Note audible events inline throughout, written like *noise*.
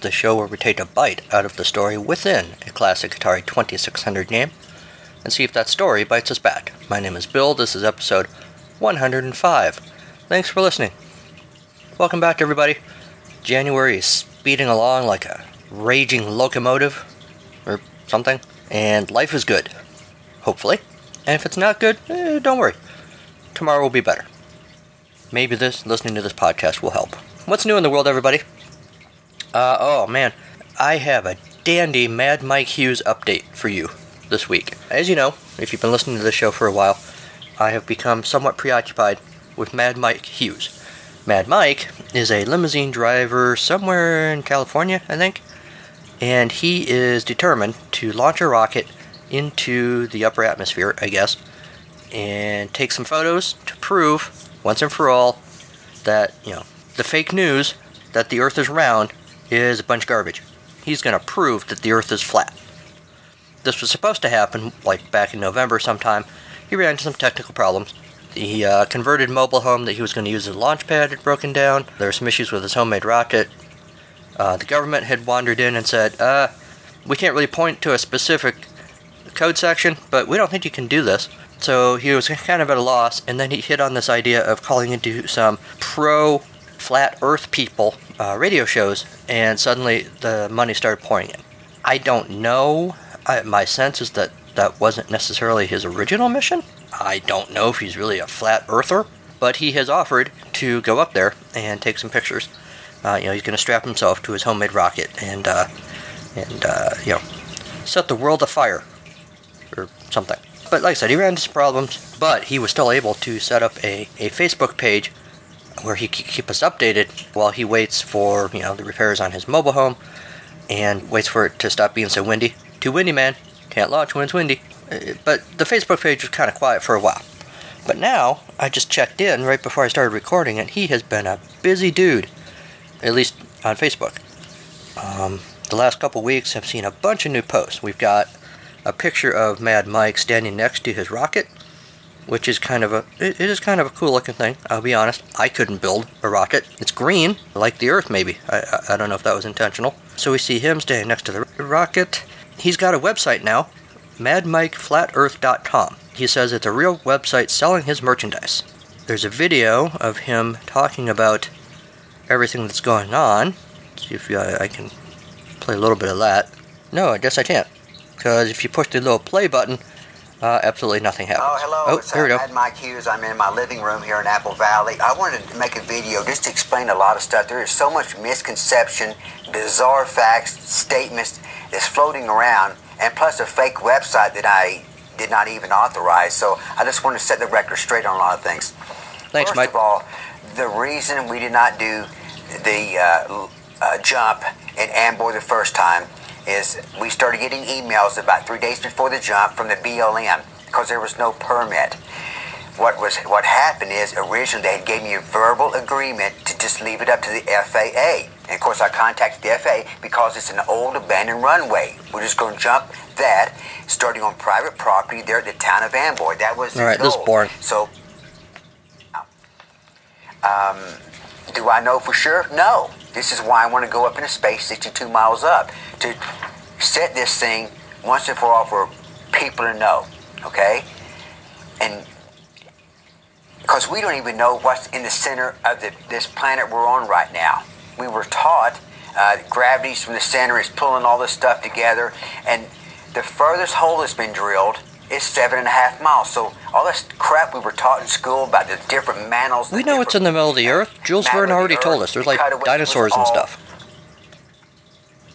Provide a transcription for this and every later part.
the show where we take a bite out of the story within a classic Atari 2600 game and see if that story bites us back. My name is Bill, this is episode 105. Thanks for listening. Welcome back, everybody. January is speeding along like a raging locomotive, or something, and life is good. Hopefully. And if it's not good, eh, don't worry. Tomorrow will be better. Maybe this listening to this podcast will help. What's new in the world, everybody? Uh, oh man, I have a dandy Mad Mike Hughes update for you this week. As you know, if you've been listening to the show for a while, I have become somewhat preoccupied with Mad Mike Hughes. Mad Mike is a limousine driver somewhere in California, I think, and he is determined to launch a rocket into the upper atmosphere, I guess, and take some photos to prove once and for all that, you know, the fake news that the Earth is round is a bunch of garbage. He's going to prove that the Earth is flat. This was supposed to happen like back in November sometime. He ran into some technical problems. The uh, converted mobile home that he was going to use as a launch pad had broken down. There were some issues with his homemade rocket. Uh, the government had wandered in and said, uh, we can't really point to a specific code section, but we don't think you can do this. So he was kind of at a loss, and then he hit on this idea of calling into some pro flat earth people uh, radio shows, and suddenly the money started pouring in. I don't know. I, my sense is that that wasn't necessarily his original mission. I don't know if he's really a flat earther, but he has offered to go up there and take some pictures. Uh, you know, he's going to strap himself to his homemade rocket and, uh, and uh, you know, set the world afire or something. But like I said, he ran into some problems, but he was still able to set up a, a Facebook page where he could keep us updated while he waits for, you know, the repairs on his mobile home and waits for it to stop being so windy. Too windy, man. Can't launch when it's windy. Uh, But the Facebook page was kind of quiet for a while. But now, I just checked in right before I started recording, and he has been a busy dude, at least on Facebook. Um, the last couple weeks, I've seen a bunch of new posts. We've got a picture of Mad Mike standing next to his rocket, which is kind of a it is kind of a cool looking thing. I'll be honest, I couldn't build a rocket. It's green, like the Earth, maybe. I I, don't know if that was intentional. So we see him standing next to the rocket. He's got a website now, madmikeflatearth.com. He says it's a real website selling his merchandise. There's a video of him talking about everything that's going on. See if I, I can play a little bit of that. No, I guess I can't. Because if you push the little play button, uh, absolutely nothing happened. Oh, hello. Oh, it's here we go. Mad Mike Hughes. I'm in my living room here in Apple Valley. I wanted to make a video just to explain a lot of stuff. There is so much misconception, bizarre facts, statements that's floating around, and plus a fake website that I did not even authorize. So I just want to set the record straight on a lot of things. Thanks, First Mike. of all, the reason we did not do the uh, uh, jump in Amboy the first time is we started getting emails about three days before the jump from the BLM because there was no permit. What was what happened is originally they had gave me a verbal agreement to just leave it up to the FAA. And of course I contacted the FAA because it's an old abandoned runway. We're just going to jump that, starting on private property there at the town of Amboy. That was All right, this is boring. So um, do I know for sure? No. This is why I want to go up into space 62 miles up to set this thing once and for all for people to know. Okay? And because we don't even know what's in the center of the, this planet we're on right now. We were taught uh, gravity's from the center is pulling all this stuff together, and the furthest hole that's been drilled is seven and a half miles. So all this crap we were taught in school about the different mantles. We know it's in the middle of the Earth. Jules Verne already told us. There's like dinosaurs and stuff.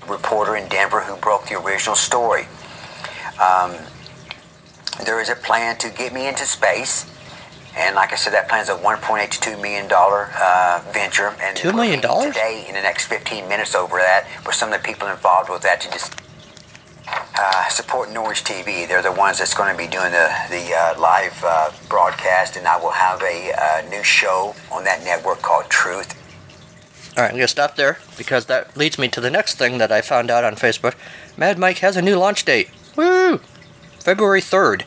reporter in Denver who broke the original story. Um, there is a plan to get me into space. And like I said, that plan is a 1.8 to 2 million dollar uh, venture. And $2 we're million today in the next 15 minutes over that with some of the people involved with that to just uh, support Norwich TV. They're the ones that's going to be doing the the uh, live uh, broadcast, and I will have a uh, new show on that network called Truth. All right, I'm gonna stop there because that leads me to the next thing that I found out on Facebook. Mad Mike has a new launch date. Woo! February 3rd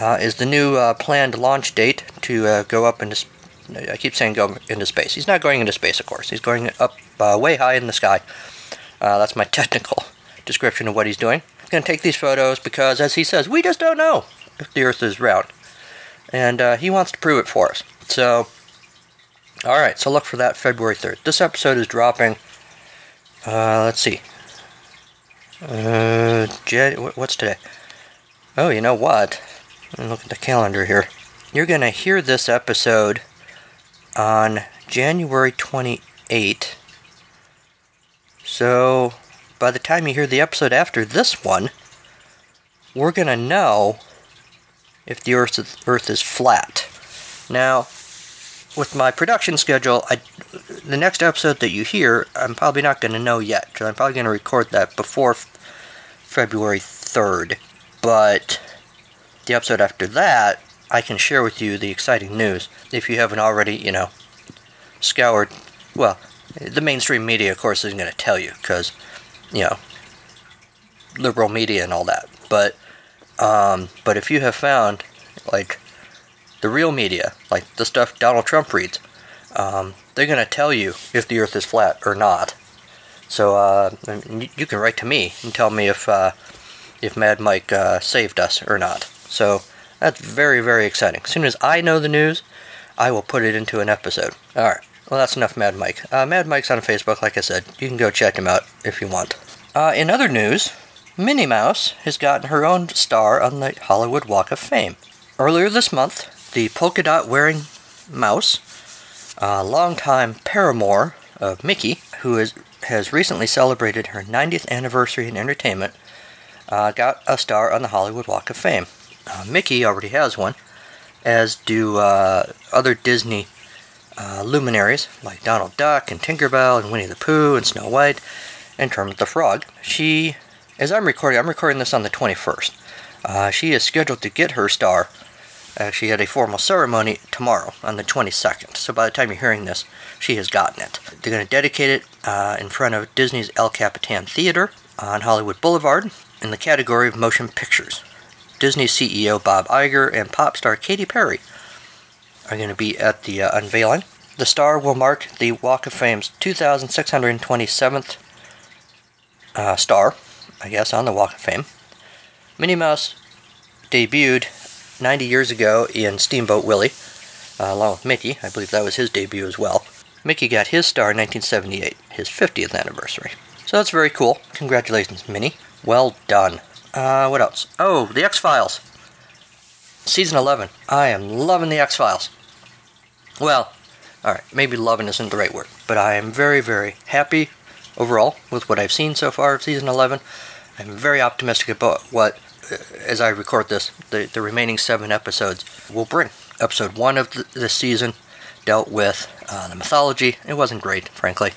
uh, is the new planned launch date to go up into I keep saying go into space. He's not going into space, of course. He's going up way high in the sky. That's my technical description of what he's doing. He's going to take these photos because, as he says, we just don't know if the Earth is round. And uh, he wants to prove it for us. So, all right, so look for that February 3rd. This episode is dropping, uh, let's see. Uh, what's today? Oh, you know what? Look at the calendar here. You're going to hear this episode on January 28. So, by the time you hear the episode after this one, we're going to know if the Earth is, Earth is flat. Now, with my production schedule, I, the next episode that you hear, I'm probably not going to know yet, because I'm probably going to record that before February 3rd. But the episode after that, I can share with you the exciting news if you haven't already, you know, scoured. Well, the mainstream media, of course, isn't going to tell you because, you know, liberal media and all that. But, um, but if you have found, like, the real media, like the stuff Donald Trump reads, um, they're going to tell you if the Earth is flat or not. So uh, you can write to me and tell me if uh, if Mad Mike uh, saved us or not. So that's very, very exciting. As soon as I know the news, I will put it into an episode. Alright, well, that's enough Mad Mike. Uh, Mad Mike's on Facebook, like I said. You can go check him out if you want. Uh, in other news, Minnie Mouse has gotten her own star on the Hollywood Walk of Fame. Earlier this month, the polka dot wearing mouse, a longtime paramour of Mickey, who is, has recently celebrated her 90th anniversary in entertainment, uh, got a star on the Hollywood Walk of Fame. Uh, Mickey already has one, as do uh, other Disney uh, luminaries like Donald Duck and Tinkerbell and Winnie the Pooh and Snow White and Kermit the Frog. She, as I'm recording, I'm recording this on the 21st. Uh, she is scheduled to get her star. she had a formal ceremony tomorrow on the 22nd. So by the time you're hearing this, she has gotten it. They're going to dedicate it uh, in front of Disney's El Capitan Theater on Hollywood Boulevard in the category of motion pictures. Disney CEO Bob Iger and pop star Katy Perry are going to be at the uh, unveiling. The star will mark the Walk of Fame's 2,627th uh, star, I guess, on the Walk of Fame. Minnie Mouse debuted 90 years ago in Steamboat Willie, uh, along with Mickey. I believe that was his debut as well. Mickey got his star in 1978, his 50th anniversary. So that's very cool. Congratulations, Minnie. Well done. Uh, what else? Oh, The X Files. Season 11. I am loving The X Files. Well, alright, maybe loving isn't the right word, but I am very, very happy overall with what I've seen so far of Season 11. I'm very optimistic about what, uh, as I record this, the, the remaining seven episodes will bring. Episode 1 of this season dealt with uh, the mythology. It wasn't great, frankly,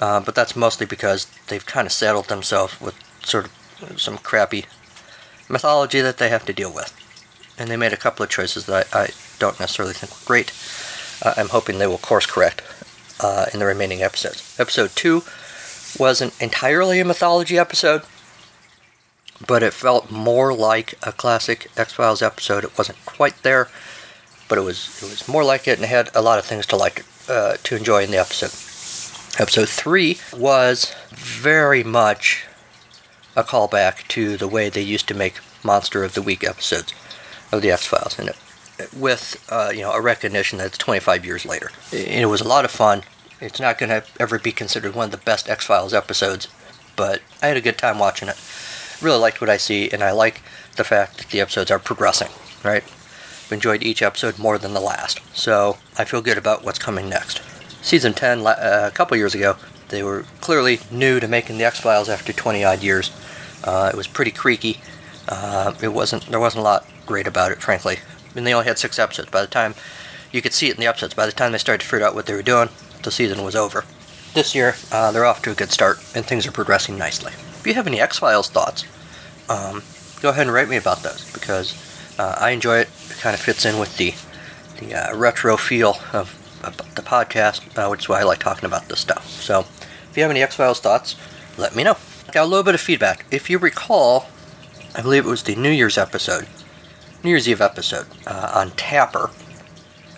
uh, but that's mostly because they've kind of settled themselves with sort of some crappy mythology that they have to deal with. And they made a couple of choices that I, I don't necessarily think were great. Uh, I'm hoping they will course correct uh, in the remaining episodes. Episode 2 wasn't entirely a mythology episode, but it felt more like a classic X Files episode. It wasn't quite there, but it was it was more like it, and it had a lot of things to like uh, to enjoy in the episode. Episode three was very much a callback to the way they used to make Monster of the Week episodes of the X Files, and it, with uh, you know a recognition that it's 25 years later. It, it was a lot of fun. It's not going to ever be considered one of the best X Files episodes, but I had a good time watching it. Really liked what I see, and I like the fact that the episodes are progressing. Right, I've enjoyed each episode more than the last, so I feel good about what's coming next. Season 10, uh, a couple years ago, they were clearly new to making the X Files after 20 odd years. Uh, it was pretty creaky. Uh, it wasn't there wasn't a lot great about it, frankly. And they only had six episodes. By the time you could see it in the episodes, by the time they started to figure out what they were doing, the season was over. This year, uh, they're off to a good start, and things are progressing nicely. If you have any X Files thoughts, um, go ahead and write me about those because uh, I enjoy it. It kind of fits in with the the uh, retro feel of, of the podcast, uh, which is why I like talking about this stuff. So, if you have any X Files thoughts, let me know. Got a little bit of feedback. If you recall, I believe it was the New Year's episode, New Year's Eve episode uh, on Tapper.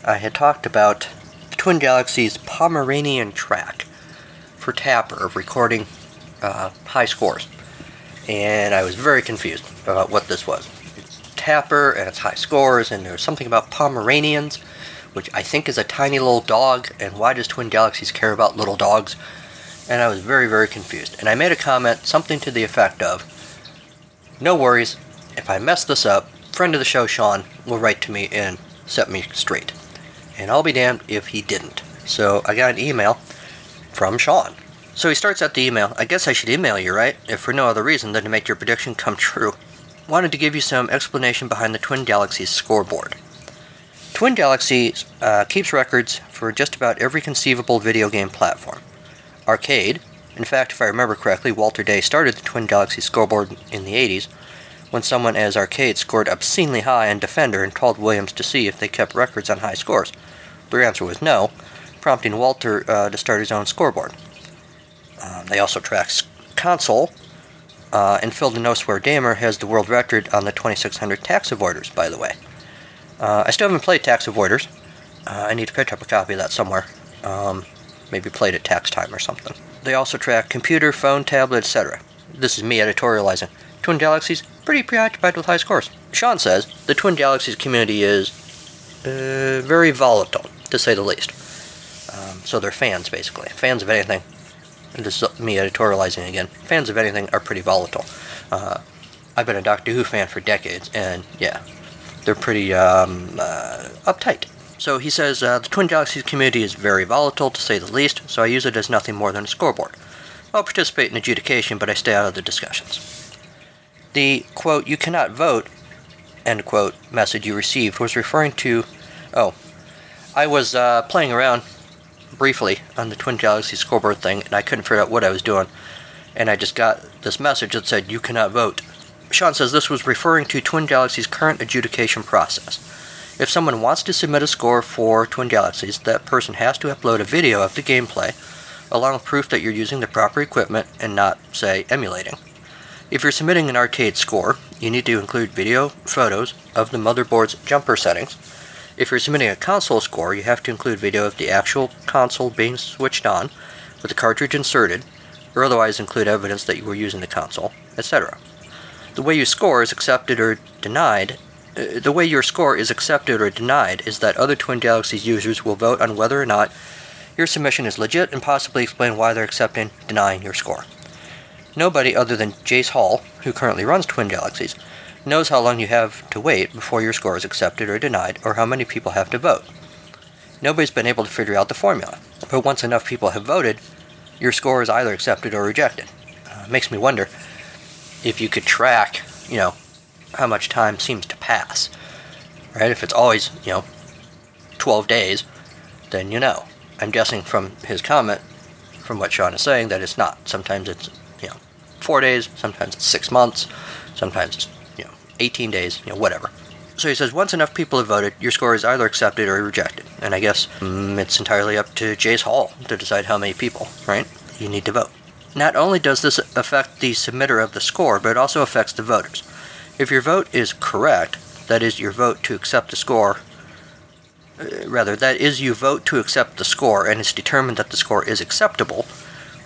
I had talked about Twin Galaxies Pomeranian track for Tapper of recording uh, high scores. And I was very confused about what this was. It's Tapper and it's high scores, and there's something about Pomeranians, which I think is a tiny little dog, and why does Twin Galaxies care about little dogs? And I was very, very confused. And I made a comment, something to the effect of No worries, if I mess this up, friend of the show, Sean, will write to me and set me straight. And I'll be damned if he didn't. So I got an email from Sean. So he starts out the email. I guess I should email you, right? If for no other reason than to make your prediction come true. Wanted to give you some explanation behind the Twin Galaxies scoreboard. Twin Galaxies uh, keeps records for just about every conceivable video game platform. Arcade, in fact, if I remember correctly, Walter Day started the Twin Galaxies scoreboard in the 80s when someone as Arcade scored obscenely high on Defender and called Williams to see if they kept records on high scores. Their answer was no, prompting Walter uh, to start his own scoreboard. Um, they also track console, uh, and Phil Swear Damer has the world record on the 2600 tax avoiders, by the way. Uh, I still haven't played tax avoiders. Uh, I need to pick up a copy of that somewhere. Um, maybe played at tax time or something. They also track computer, phone, tablet, etc. This is me editorializing. Twin Galaxies, pretty preoccupied with high scores. Sean says the Twin Galaxies community is uh, very volatile, to say the least. Um, so they're fans, basically. Fans of anything. And this is me editorializing again. Fans of anything are pretty volatile. Uh, I've been a Doctor Who fan for decades, and yeah, they're pretty um, uh, uptight. So he says uh, the Twin Galaxies community is very volatile, to say the least, so I use it as nothing more than a scoreboard. I'll participate in adjudication, but I stay out of the discussions. The, quote, you cannot vote, end quote, message you received was referring to, oh, I was uh, playing around briefly on the Twin Galaxy scoreboard thing, and I couldn't figure out what I was doing, and I just got this message that said, you cannot vote. Sean says this was referring to Twin Galaxy's current adjudication process. If someone wants to submit a score for Twin Galaxies, that person has to upload a video of the gameplay, along with proof that you're using the proper equipment and not, say, emulating. If you're submitting an arcade score, you need to include video, photos of the motherboard's jumper settings. If you're submitting a console score, you have to include video of the actual console being switched on, with the cartridge inserted, or otherwise include evidence that you were using the console, etc. The way you score is accepted or denied. Uh, the way your score is accepted or denied is that other Twin Galaxies users will vote on whether or not your submission is legit and possibly explain why they're accepting, denying your score. Nobody other than Jace Hall, who currently runs Twin Galaxies, knows how long you have to wait before your score is accepted or denied, or how many people have to vote. Nobody's been able to figure out the formula, but once enough people have voted, your score is either accepted or rejected. Uh, makes me wonder if you could track, you know, how much time seems to pass. Right? If it's always, you know, 12 days, then you know. I'm guessing from his comment, from what Sean is saying, that it's not. Sometimes it's, four days, sometimes it's six months, sometimes it's, you know, 18 days, you know, whatever. So he says once enough people have voted, your score is either accepted or rejected. And I guess mm, it's entirely up to Jace Hall to decide how many people, right? You need to vote. Not only does this affect the submitter of the score, but it also affects the voters. If your vote is correct, that is, your vote to accept the score, uh, rather, that is, you vote to accept the score and it's determined that the score is acceptable,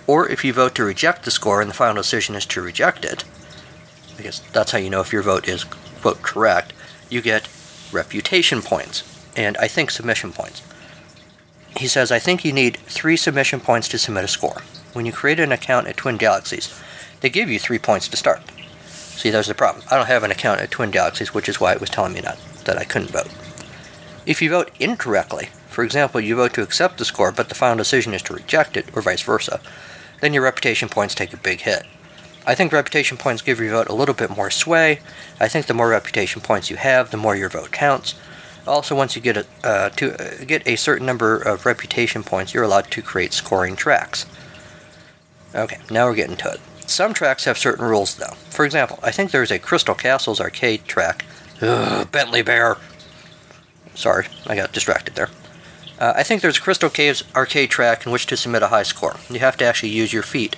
or if you vote to reject the score and the final decision is to reject it, because that's how you know if your vote is, quote, correct, you get reputation points, and I think submission points. He says, I think you need three submission points to submit a score when you create an account at Twin Galaxies, they give you three points to start. See, there's the problem. I don't have an account at Twin Galaxies, which is why it was telling me that, that I couldn't vote. If you vote incorrectly, for example, you vote to accept the score, but the final decision is to reject it, or vice versa, then your reputation points take a big hit. I think reputation points give your vote a little bit more sway. I think the more reputation points you have, the more your vote counts. Also, once you get a, uh, to uh, get a certain number of reputation points, you're allowed to create scoring tracks. Okay, now we're getting to it. Some tracks have certain rules, though. For example, I think there's a Crystal Castles arcade track. Ugh, Bentley Bear. Sorry, I got distracted there. Uh, I think there's a Crystal Caves arcade track in which to submit a high score. You have to actually use your feet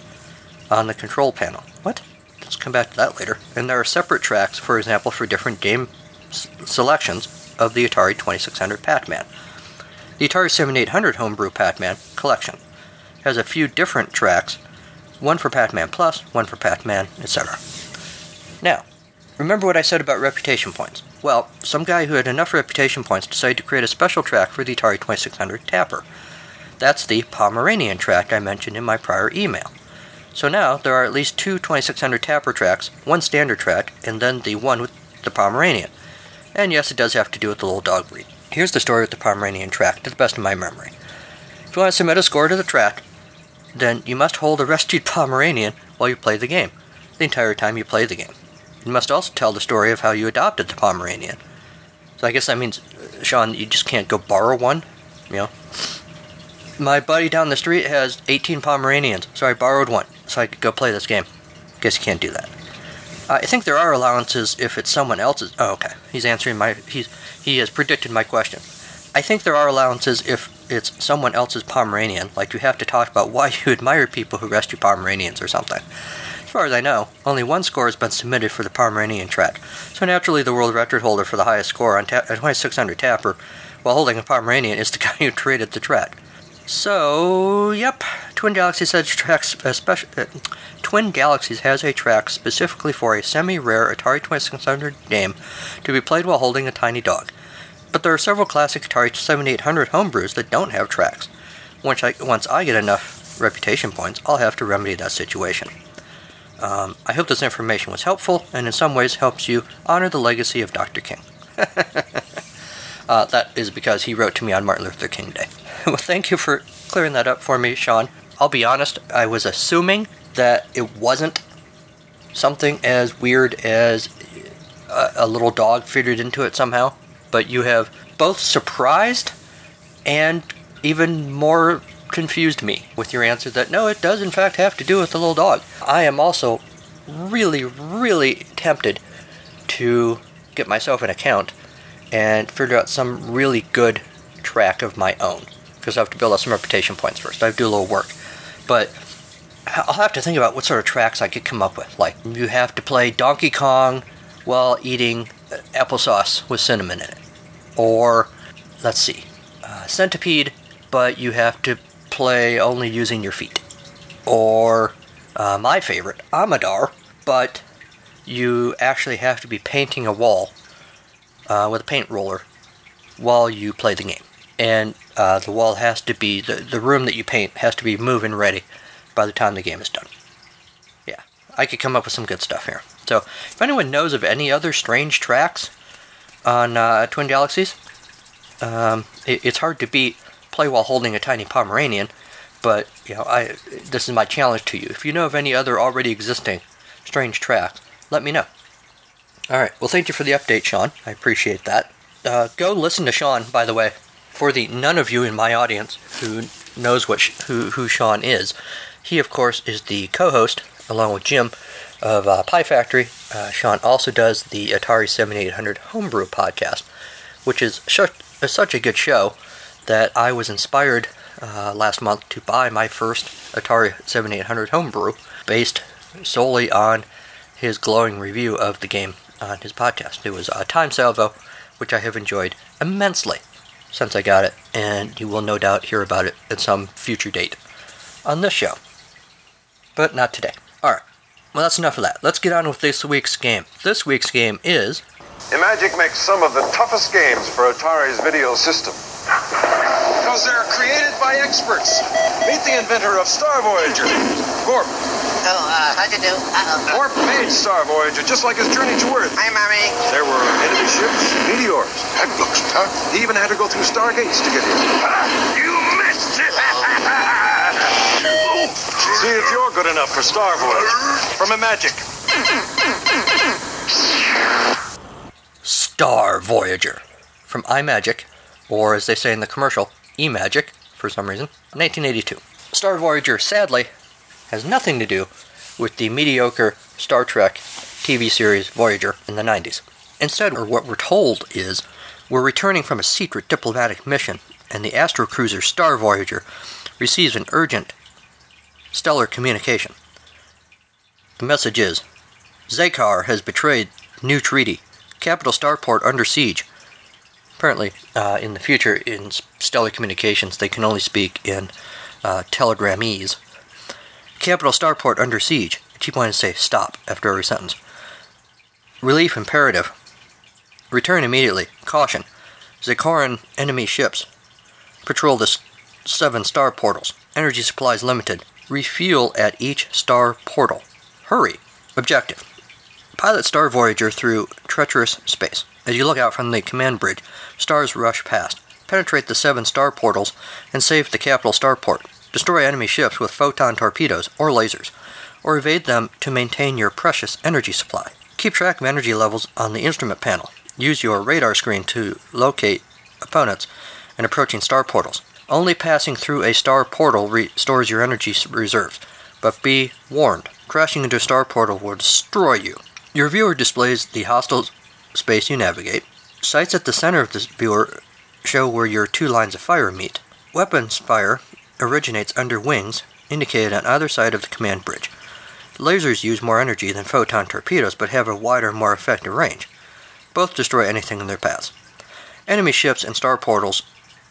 on the control panel. What? Let's come back to that later. And there are separate tracks, for example, for different game s- selections of the Atari 2600 Pac-Man. The Atari 7800 Homebrew Pac-Man collection has a few different tracks, one for Pac-Man Plus, one for Pac-Man, etc. Now, remember what I said about reputation points. Well, some guy who had enough reputation points decided to create a special track for the Atari 2600 Tapper. That's the Pomeranian track I mentioned in my prior email. So now there are at least two 2600 Tapper tracks, one standard track, and then the one with the Pomeranian. And yes, it does have to do with the little dog breed. Here's the story with the Pomeranian track, to the best of my memory. If you want to submit a score to the track, then you must hold a rescued *laughs* Pomeranian while you play the game, the entire time you play the game. You must also tell the story of how you adopted the Pomeranian. So I guess that means, Sean, you just can't go borrow one, you know? My buddy down the street has 18 Pomeranians, so I borrowed one so I could go play this game. Guess you can't do that. I think there are allowances if it's someone else's. Oh, okay. He's answering my. He's he has predicted my question. I think there are allowances if it's someone else's Pomeranian, like you have to talk about why *laughs* you admire people who rescue Pomeranians or something. As far as I know, only one score has been submitted for the Pomeranian track, so naturally the world record holder for the highest score on ta- 2600 Tapper while holding a Pomeranian is the *laughs* guy who created the track. So, yep, Twin Galaxies has tracks, uh, uh, Twin Galaxies has a track specifically for a semi-rare Atari 2600 game to be played while holding a tiny dog. But there are several classic Atari 7800 homebrews that don't have tracks. I, once I get enough reputation points, I'll have to remedy that situation. Um, I hope this information was helpful and in some ways helps you honor the legacy of Dr. King. *laughs* uh, that is because he wrote to me on Martin Luther King Day. *laughs* well, thank you for clearing that up for me, Sean. I'll be honest, I was assuming that it wasn't something as weird as a, a little dog figured into it somehow, but you have both surprised and even more confused me with your answer that no, it does in fact have to do with the little dog. I am also really, really tempted to get myself an account and figure out some really good track of my own because I have to build up some reputation points first. I have to do a little work. But I'll have to think about what sort of tracks I could come up with. Like, you have to play Donkey Kong while eating uh, applesauce with cinnamon in it. Or, let's see, uh, Centipede, but you have to play only using your feet. Or, uh, my favorite, Amidar, but you actually have to be painting a wall uh, with a paint roller while you play the game. And uh, the wall has to be, the, the room that you paint has to be moving ready by the time the game is done. Yeah, I could come up with some good stuff here. So, if anyone knows of any other strange tracks on uh, Twin Galaxies, um, it, it's hard to beat play while holding a tiny Pomeranian, but you know, I this is my challenge to you. If you know of any other already existing strange tracks, let me know. All right. Well, thank you for the update, Sean. I appreciate that. Uh, go listen to Sean, by the way. For the none of you in my audience who knows what sh- who who Sean is, he of course is the co-host along with Jim of uh, Pie Factory. Uh, Sean also does the Atari 7800 Homebrew podcast, which is such a good show that I was inspired uh, last month to buy my first Atari 7800 Homebrew based solely on his glowing review of the game on his podcast. It was a Time Salvo, which I have enjoyed immensely since I got it, and you will no doubt hear about it at some future date on this show. But not today. Alright, well, that's enough of that. Let's get on with this week's game. This week's game is. Imagic makes some of the toughest games for Atari's video system. Because they're created by experts. Meet the inventor of Star Voyager, Gorp. Oh, uh, how'd you do? Uh-oh. Gorp made Star Voyager just like his journey to Earth. Hi, Mommy. There were enemy ships, meteors. That looks tough. He even had to go through stargates to get here. *laughs* You missed it! *laughs* See if you're good enough for Star Voyager. From Imagic. Star Voyager from Imagic, or as they say in the commercial, eMagic, for some reason, 1982. Star Voyager, sadly, has nothing to do with the mediocre Star Trek TV series Voyager in the 90s. Instead, what we're told is, we're returning from a secret diplomatic mission, and the astrocruiser Star Voyager receives an urgent stellar communication. The message is Zakar has betrayed new treaty. Capital Starport under siege. Apparently, uh, in the future, in stellar communications, they can only speak in uh, telegramese. Capital Starport under siege. Keep wanting to say stop after every sentence. Relief imperative. Return immediately. Caution. Zikoran enemy ships. Patrol the seven star portals. Energy supplies limited. Refuel at each star portal. Hurry. Objective. Pilot Star Voyager through treacherous space. As you look out from the command bridge, stars rush past. Penetrate the seven star portals and save the capital starport. Destroy enemy ships with photon torpedoes or lasers, or evade them to maintain your precious energy supply. Keep track of energy levels on the instrument panel. Use your radar screen to locate opponents and approaching star portals. Only passing through a star portal restores your energy reserves, but be warned, crashing into a star portal will destroy you. Your viewer displays the hostile space you navigate. Sights at the center of the viewer show where your two lines of fire meet. Weapons fire originates under wings, indicated on either side of the command bridge. Lasers use more energy than photon torpedoes but have a wider, more effective range. Both destroy anything in their paths. Enemy ships and star portals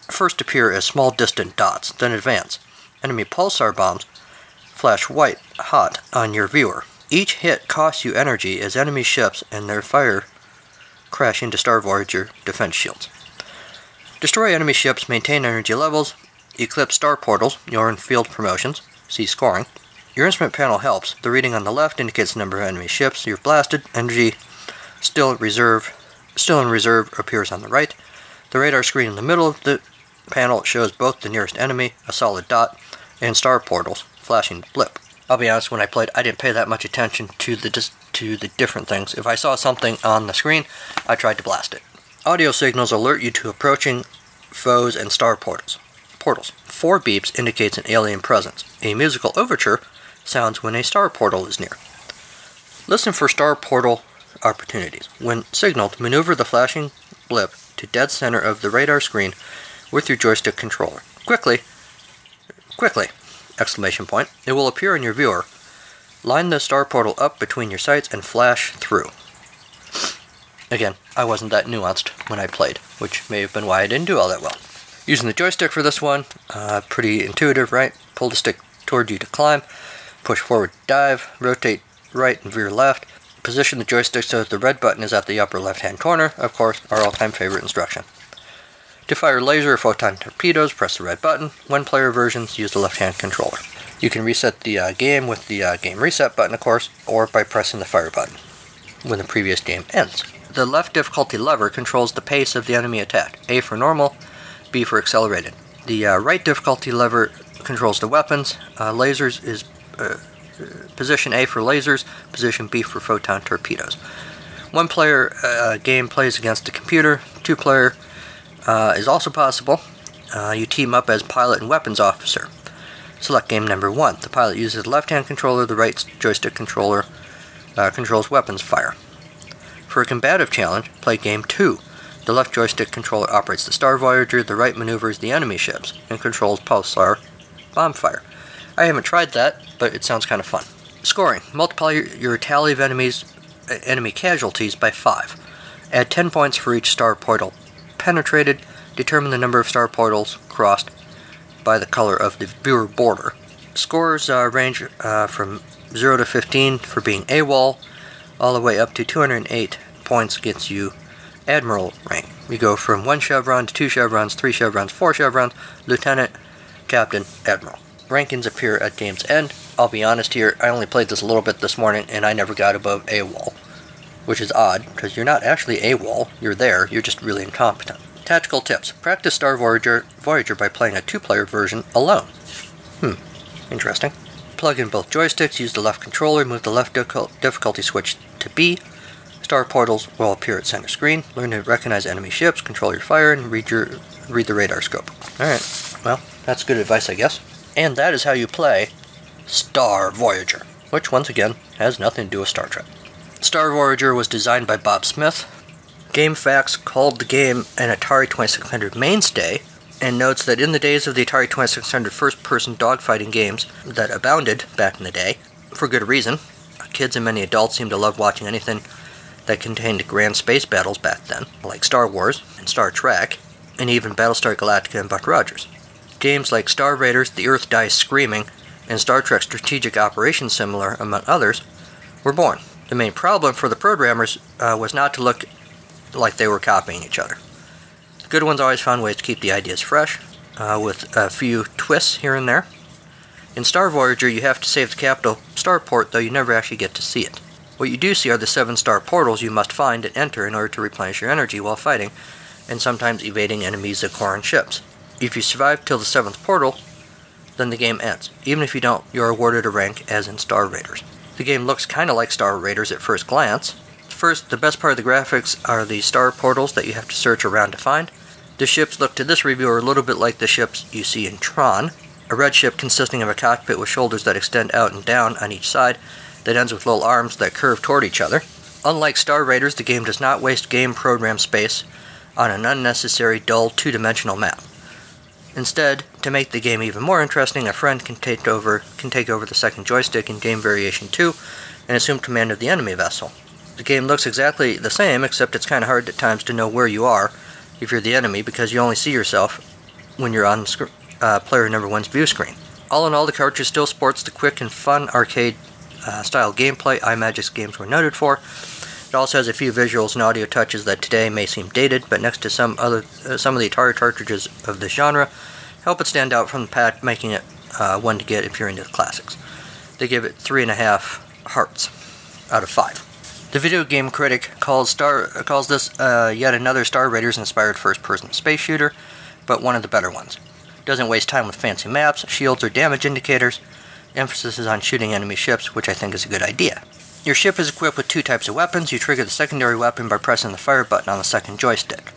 first appear as small distant dots, then advance. Enemy pulsar bombs flash white hot on your viewer. Each hit costs you energy as enemy ships and their fire crash into Star Voyager defense shields. Destroy enemy ships, maintain energy levels, eclipse star portals, you're in field promotions, see scoring. Your instrument panel helps. The reading on the left indicates the number of enemy ships you've blasted. Energy still reserve still in reserve appears on the right. The radar screen in the middle of the panel shows both the nearest enemy, a solid dot, and star portals, flashing blip. I'll be honest, when I played, I didn't pay that much attention to the dis- to the different things. If I saw something on the screen, I tried to blast it. Audio signals alert you to approaching foes and star portals. Portals. Four beeps indicates an alien presence. A musical overture sounds when a star portal is near. Listen for star portal opportunities. When signaled, maneuver the flashing blip to dead center of the radar screen with your joystick controller. Quickly, quickly! Exclamation point. It will appear in your viewer. Line the star portal up between your sights and flash through. Again, I wasn't that nuanced when I played, which may have been why I didn't do all that well. Using the joystick for this one, uh, pretty intuitive, right? Pull the stick toward you to climb, push forward, dive, rotate right and veer left, position the joystick so that the red button is at the upper left hand corner, of course, our all time favorite instruction. To fire laser or photon torpedoes, press the red button. One player versions use the left hand controller. You can reset the uh, game with the uh, game reset button, of course, or by pressing the fire button when the previous game ends. The left difficulty lever controls the pace of the enemy attack. A for normal, B for accelerated. The uh, right difficulty lever controls the weapons. Uh, lasers is uh, position A for lasers, position B for photon torpedoes. One player uh, game plays against a computer. Two player uh, is also possible. Uh, you team up as pilot and weapons officer. Select game number one. The pilot uses the left hand controller, the right joystick controller uh, controls weapons fire. For a combative challenge, play game two. The left joystick controller operates the Star Voyager, the right maneuvers the enemy ships and controls pulsar bomb fire. I haven't tried that, but it sounds kind of fun. Scoring: Multiply your, your tally of enemies, uh, enemy casualties by five. Add 10 points for each star portal penetrated. Determine the number of star portals crossed by the color of the viewer border. Scores uh, range uh, from 0 to 15 for being AWOL, all the way up to 208 points gets you Admiral rank. You go from 1 chevron to 2 chevrons, 3 chevrons, 4 chevrons, Lieutenant, Captain, Admiral. Rankings appear at game's end. I'll be honest here, I only played this a little bit this morning and I never got above AWOL, which is odd because you're not actually AWOL, you're there, you're just really incompetent. Tactical tips. Practice Star Voyager, Voyager by playing a two player version alone. Hmm, interesting. Plug in both joysticks, use the left controller, move the left difficulty switch to B. Star portals will appear at center screen. Learn to recognize enemy ships, control your fire, and read your read the radar scope. Alright, well, that's good advice, I guess. And that is how you play Star Voyager, which once again has nothing to do with Star Trek. Star Voyager was designed by Bob Smith. GameFAQs called the game an Atari 2600 mainstay and notes that in the days of the Atari 2600 first person dogfighting games that abounded back in the day, for good reason, kids and many adults seemed to love watching anything that contained grand space battles back then, like Star Wars and Star Trek, and even Battlestar Galactica and Buck Rogers. Games like Star Raiders, The Earth Dies Screaming, and Star Trek Strategic Operations Simulator, among others, were born. The main problem for the programmers uh, was not to look like they were copying each other. Good ones always found ways to keep the ideas fresh, uh, with a few twists here and there. In Star Voyager, you have to save the capital starport, though you never actually get to see it. What you do see are the seven star portals you must find and enter in order to replenish your energy while fighting, and sometimes evading enemies that Zakaran ships. If you survive till the seventh portal, then the game ends. Even if you don't, you are awarded a rank as in Star Raiders. The game looks kind of like Star Raiders at first glance. First, the best part of the graphics are the star portals that you have to search around to find. The ships look to this reviewer a little bit like the ships you see in Tron, a red ship consisting of a cockpit with shoulders that extend out and down on each side, that ends with little arms that curve toward each other. Unlike Star Raiders, the game does not waste game program space on an unnecessary, dull, two dimensional map. Instead, to make the game even more interesting, a friend can take over can take over the second joystick in Game Variation 2 and assume command of the enemy vessel. The game looks exactly the same, except it's kind of hard at times to know where you are if you're the enemy because you only see yourself when you're on sc- uh, player number one's view screen. All in all, the cartridge still sports the quick and fun arcade uh, style gameplay Imagic's games were noted for. It also has a few visuals and audio touches that today may seem dated, but next to some other uh, some of the Atari cartridges of this genre, help it stand out from the pack, making it uh, one to get if you're into the classics. They give it three and a half hearts out of five. The video game critic calls Star calls this uh, yet another Star Raiders inspired first-person space shooter, but one of the better ones. Doesn't waste time with fancy maps, shields, or damage indicators. Emphasis is on shooting enemy ships, which I think is a good idea. Your ship is equipped with two types of weapons. You trigger the secondary weapon by pressing the fire button on the second joystick.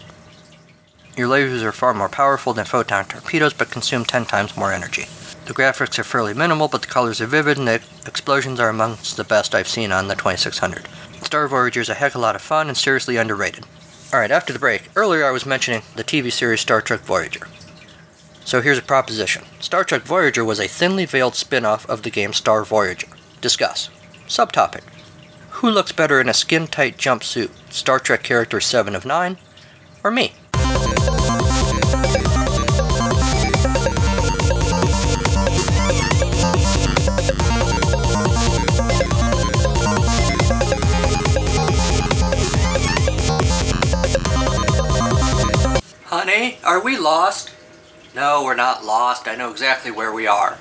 Your lasers are far more powerful than photon torpedoes, but consume 10 times more energy. The graphics are fairly minimal, but the colors are vivid, and the explosions are amongst the best I've seen on the 2600. Star Voyager is a heck of a lot of fun and seriously underrated. Alright, after the break, earlier I was mentioning the TV series Star Trek Voyager. So here's a proposition Star Trek Voyager was a thinly veiled spin off of the game Star Voyager. Discuss. Subtopic Who looks better in a skin tight jumpsuit, Star Trek character 7 of 9, or me? Are we lost? No, we're not lost. I know exactly where we are.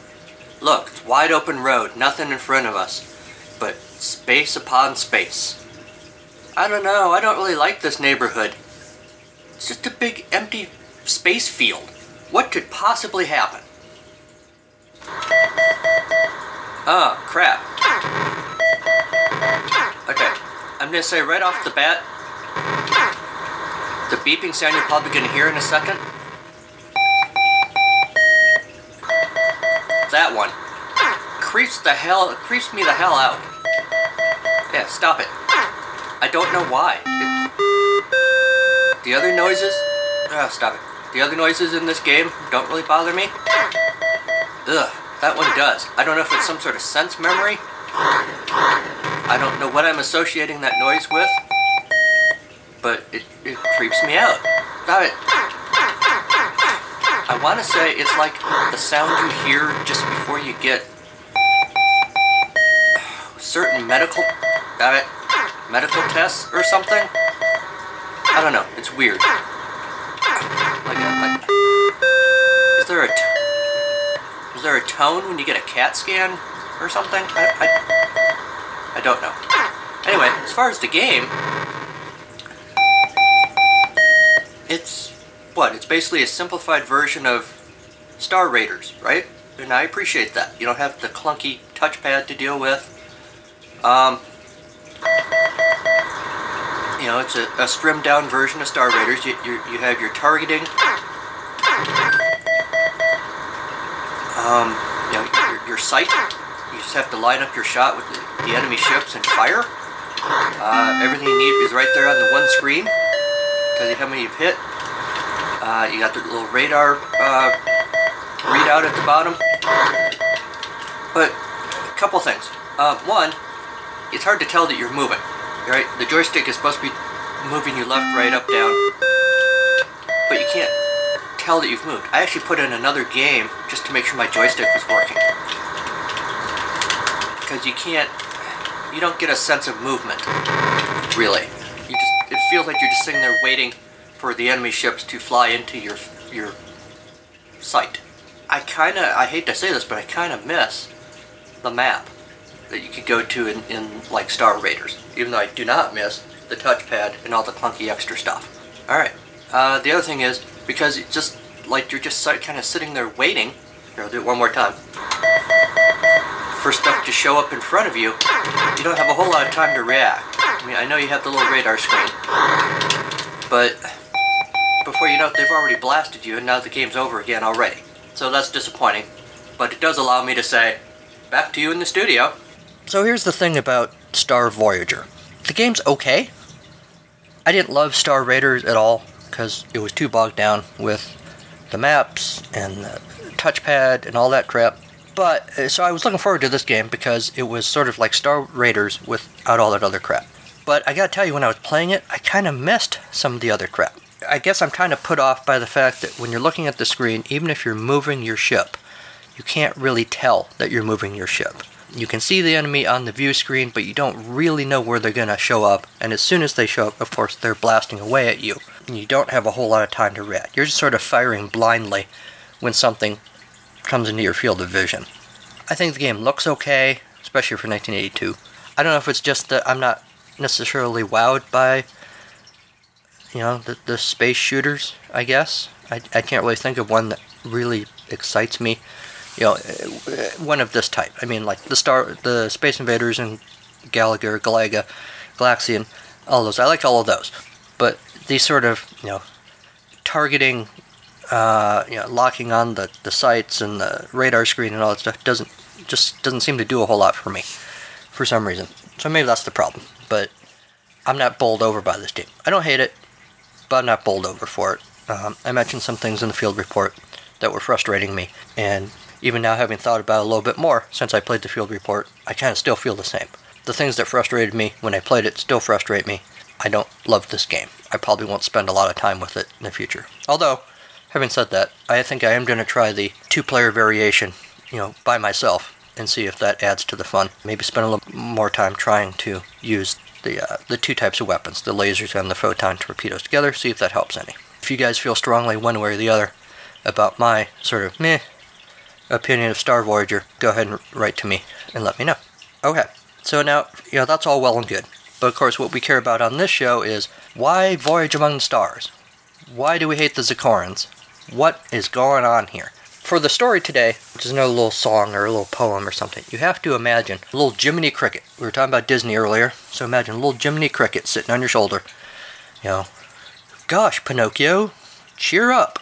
Look, it's wide open road, nothing in front of us, but space upon space. I don't know, I don't really like this neighborhood. It's just a big empty space field. What could possibly happen? Oh, crap. Okay, I'm gonna say right off the bat, the beeping sound you're probably gonna hear in a second. That one creeps the hell creeps me the hell out. Yeah, stop it. I don't know why. It, the other noises. Oh, stop it. The other noises in this game don't really bother me. Ugh, that one does. I don't know if it's some sort of sense memory. I don't know what I'm associating that noise with, but it, it creeps me out. It. I want to say it's like the sound you hear just before you get certain medical uh, medical tests or something. I don't know. It's weird. Like, a, like is there a t- is there a tone when you get a CAT scan or something? I, I, I don't know. Anyway, as far as the game, it's what? It's basically a simplified version of Star Raiders, right? And I appreciate that. You don't have the clunky touchpad to deal with. Um, you know, it's a, a stripped down version of Star Raiders. You, you, you have your targeting. Um, you know, your, your sight. You just have to line up your shot with the, the enemy ships and fire. Uh, everything you need is right there on the one screen. You how many you've hit. Uh, you got the little radar uh, readout at the bottom. But a couple things. Uh, one, it's hard to tell that you're moving. right? The joystick is supposed to be moving you left, right, up, down, but you can't tell that you've moved. I actually put in another game just to make sure my joystick was working. Because you can't, you don't get a sense of movement, really. Feels like you're just sitting there waiting for the enemy ships to fly into your your sight. I kind of, I hate to say this, but I kind of miss the map that you could go to in, in like Star Raiders, even though I do not miss the touchpad and all the clunky extra stuff. All right. Uh, the other thing is because it's just like you're just kind of sitting there waiting. Here, I'll do it one more time. For stuff to show up in front of you, you don't have a whole lot of time to react. I mean, I know you have the little radar screen, but before you know it, they've already blasted you, and now the game's over again already. So that's disappointing. But it does allow me to say, back to you in the studio. So here's the thing about Star Voyager the game's okay. I didn't love Star Raiders at all because it was too bogged down with the maps and the touchpad and all that crap. But uh, so I was looking forward to this game because it was sort of like Star Raiders without all that other crap. But I gotta tell you, when I was playing it, I kind of missed some of the other crap. I guess I'm kind of put off by the fact that when you're looking at the screen, even if you're moving your ship, you can't really tell that you're moving your ship. You can see the enemy on the view screen, but you don't really know where they're to show up. And as soon as they show up, of course, they're blasting away at you. And you don't have a whole lot of time to react. You're just sort of firing blindly when something comes into your field of vision. I think the game looks okay, especially for 1982. I don't know if it's just that I'm not necessarily wowed by, you know, the, the space shooters, I guess. I, I can't really think of one that really excites me you know, one of this type. I mean, like the Star, the Space Invaders and Galaga, Galaga, Galaxian, all those. I like all of those, but these sort of you know, targeting, uh, you know, locking on the the sights and the radar screen and all that stuff doesn't just doesn't seem to do a whole lot for me, for some reason. So maybe that's the problem. But I'm not bowled over by this game. I don't hate it, but I'm not bowled over for it. Um, I mentioned some things in the field report that were frustrating me, and even now, having thought about it a little bit more since I played the field report, I kind of still feel the same. The things that frustrated me when I played it still frustrate me. I don't love this game. I probably won't spend a lot of time with it in the future. Although, having said that, I think I am going to try the two player variation, you know, by myself and see if that adds to the fun. Maybe spend a little more time trying to use the uh, the two types of weapons, the lasers and the photon torpedoes together, see if that helps any. If you guys feel strongly one way or the other about my sort of meh opinion of Star Voyager, go ahead and write to me and let me know. Okay, so now, you know, that's all well and good. But of course, what we care about on this show is why Voyage Among the Stars? Why do we hate the Zakorans? What is going on here? For the story today, which is another little song or a little poem or something, you have to imagine a little Jiminy Cricket. We were talking about Disney earlier, so imagine a little Jiminy Cricket sitting on your shoulder. You know, gosh, Pinocchio, cheer up.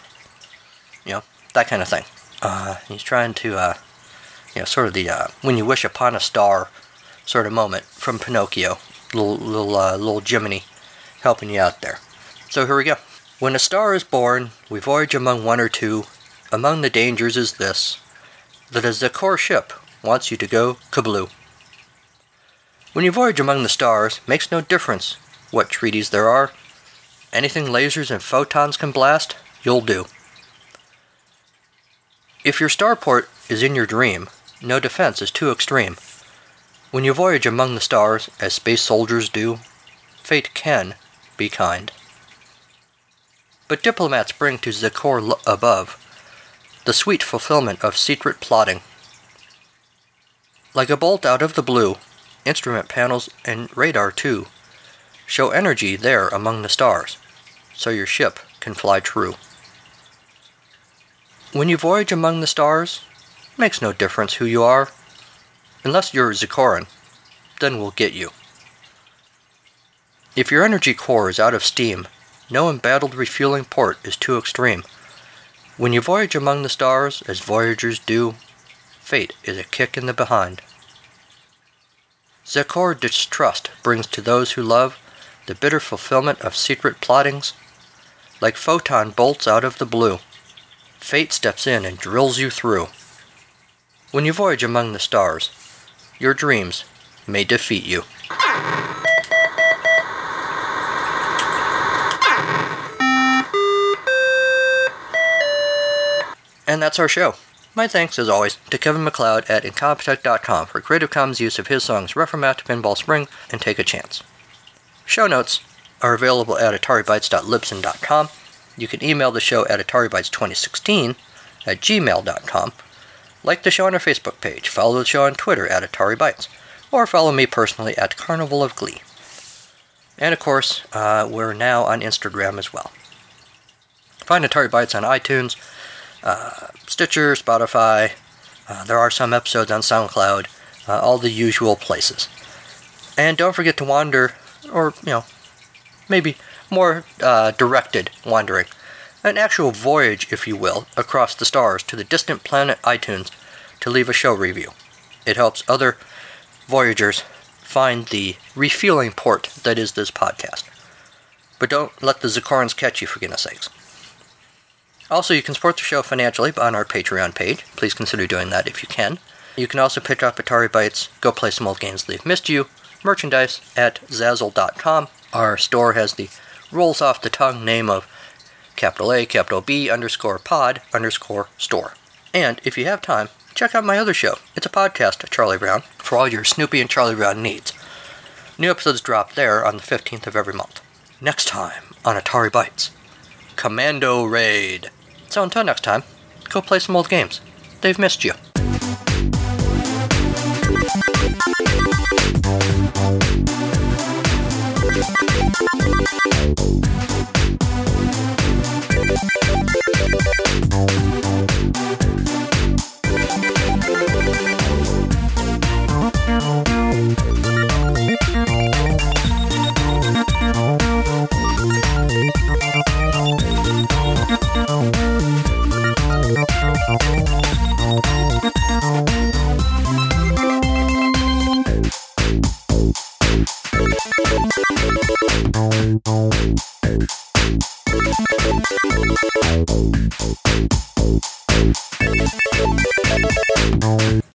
You know, that kind of thing. Uh, he's trying to, uh, you know, sort of the uh, "When You Wish Upon a Star" sort of moment from Pinocchio. Little little uh, little Jiminy helping you out there. So here we go. When a star is born, we voyage among one or two. Among the dangers is this: that a Zakor ship wants you to go kabloo. When you voyage among the stars, makes no difference what treaties there are. Anything lasers and photons can blast, you'll do. If your starport is in your dream, no defense is too extreme. When you voyage among the stars, as space soldiers do, fate can be kind. But diplomats bring to Zakor above the sweet fulfillment of secret plotting. Like a bolt out of the blue, instrument panels and radar too show energy there among the stars, so your ship can fly true. When you voyage among the stars, makes no difference who you are. Unless you're Zakoran, then we'll get you. If your energy core is out of steam, no embattled refueling port is too extreme. When you voyage among the stars, as voyagers do, fate is a kick in the behind. Zakor distrust brings to those who love the bitter fulfillment of secret plottings, like photon bolts out of the blue. Fate steps in and drills you through. When you voyage among the stars, your dreams may defeat you. And that's our show. My thanks, as always, to Kevin MacLeod at Incompetech.com for Creative Commons use of his songs Reformat, Pinball Spring, and Take a Chance. Show notes are available at ataribytes.libsyn.com. You can email the show at ataribytes2016 at gmail.com. Like the show on our Facebook page, follow the show on Twitter at AtariBytes, or follow me personally at Carnival of Glee. And of course, uh, we're now on Instagram as well. Find Atari Bytes on iTunes, uh, Stitcher, Spotify. Uh, there are some episodes on SoundCloud, uh, all the usual places. And don't forget to wander, or, you know, maybe more uh, directed wandering, an actual voyage, if you will, across the stars to the distant planet Itunes to leave a show review. It helps other voyagers find the refueling port that is this podcast. But don't let the Zakorans catch you, for goodness sakes. Also, you can support the show financially on our Patreon page. Please consider doing that if you can. You can also pick up Atari Bytes, go play some old games they've missed you, merchandise at Zazzle.com. Our store has the rolls off the tongue name of capital A, capital B, underscore pod, underscore store. And if you have time, check out my other show. It's a podcast, Charlie Brown, for all your Snoopy and Charlie Brown needs. New episodes drop there on the 15th of every month. Next time on Atari Bytes Commando Raid. So until next time, go play some old games. They've missed you.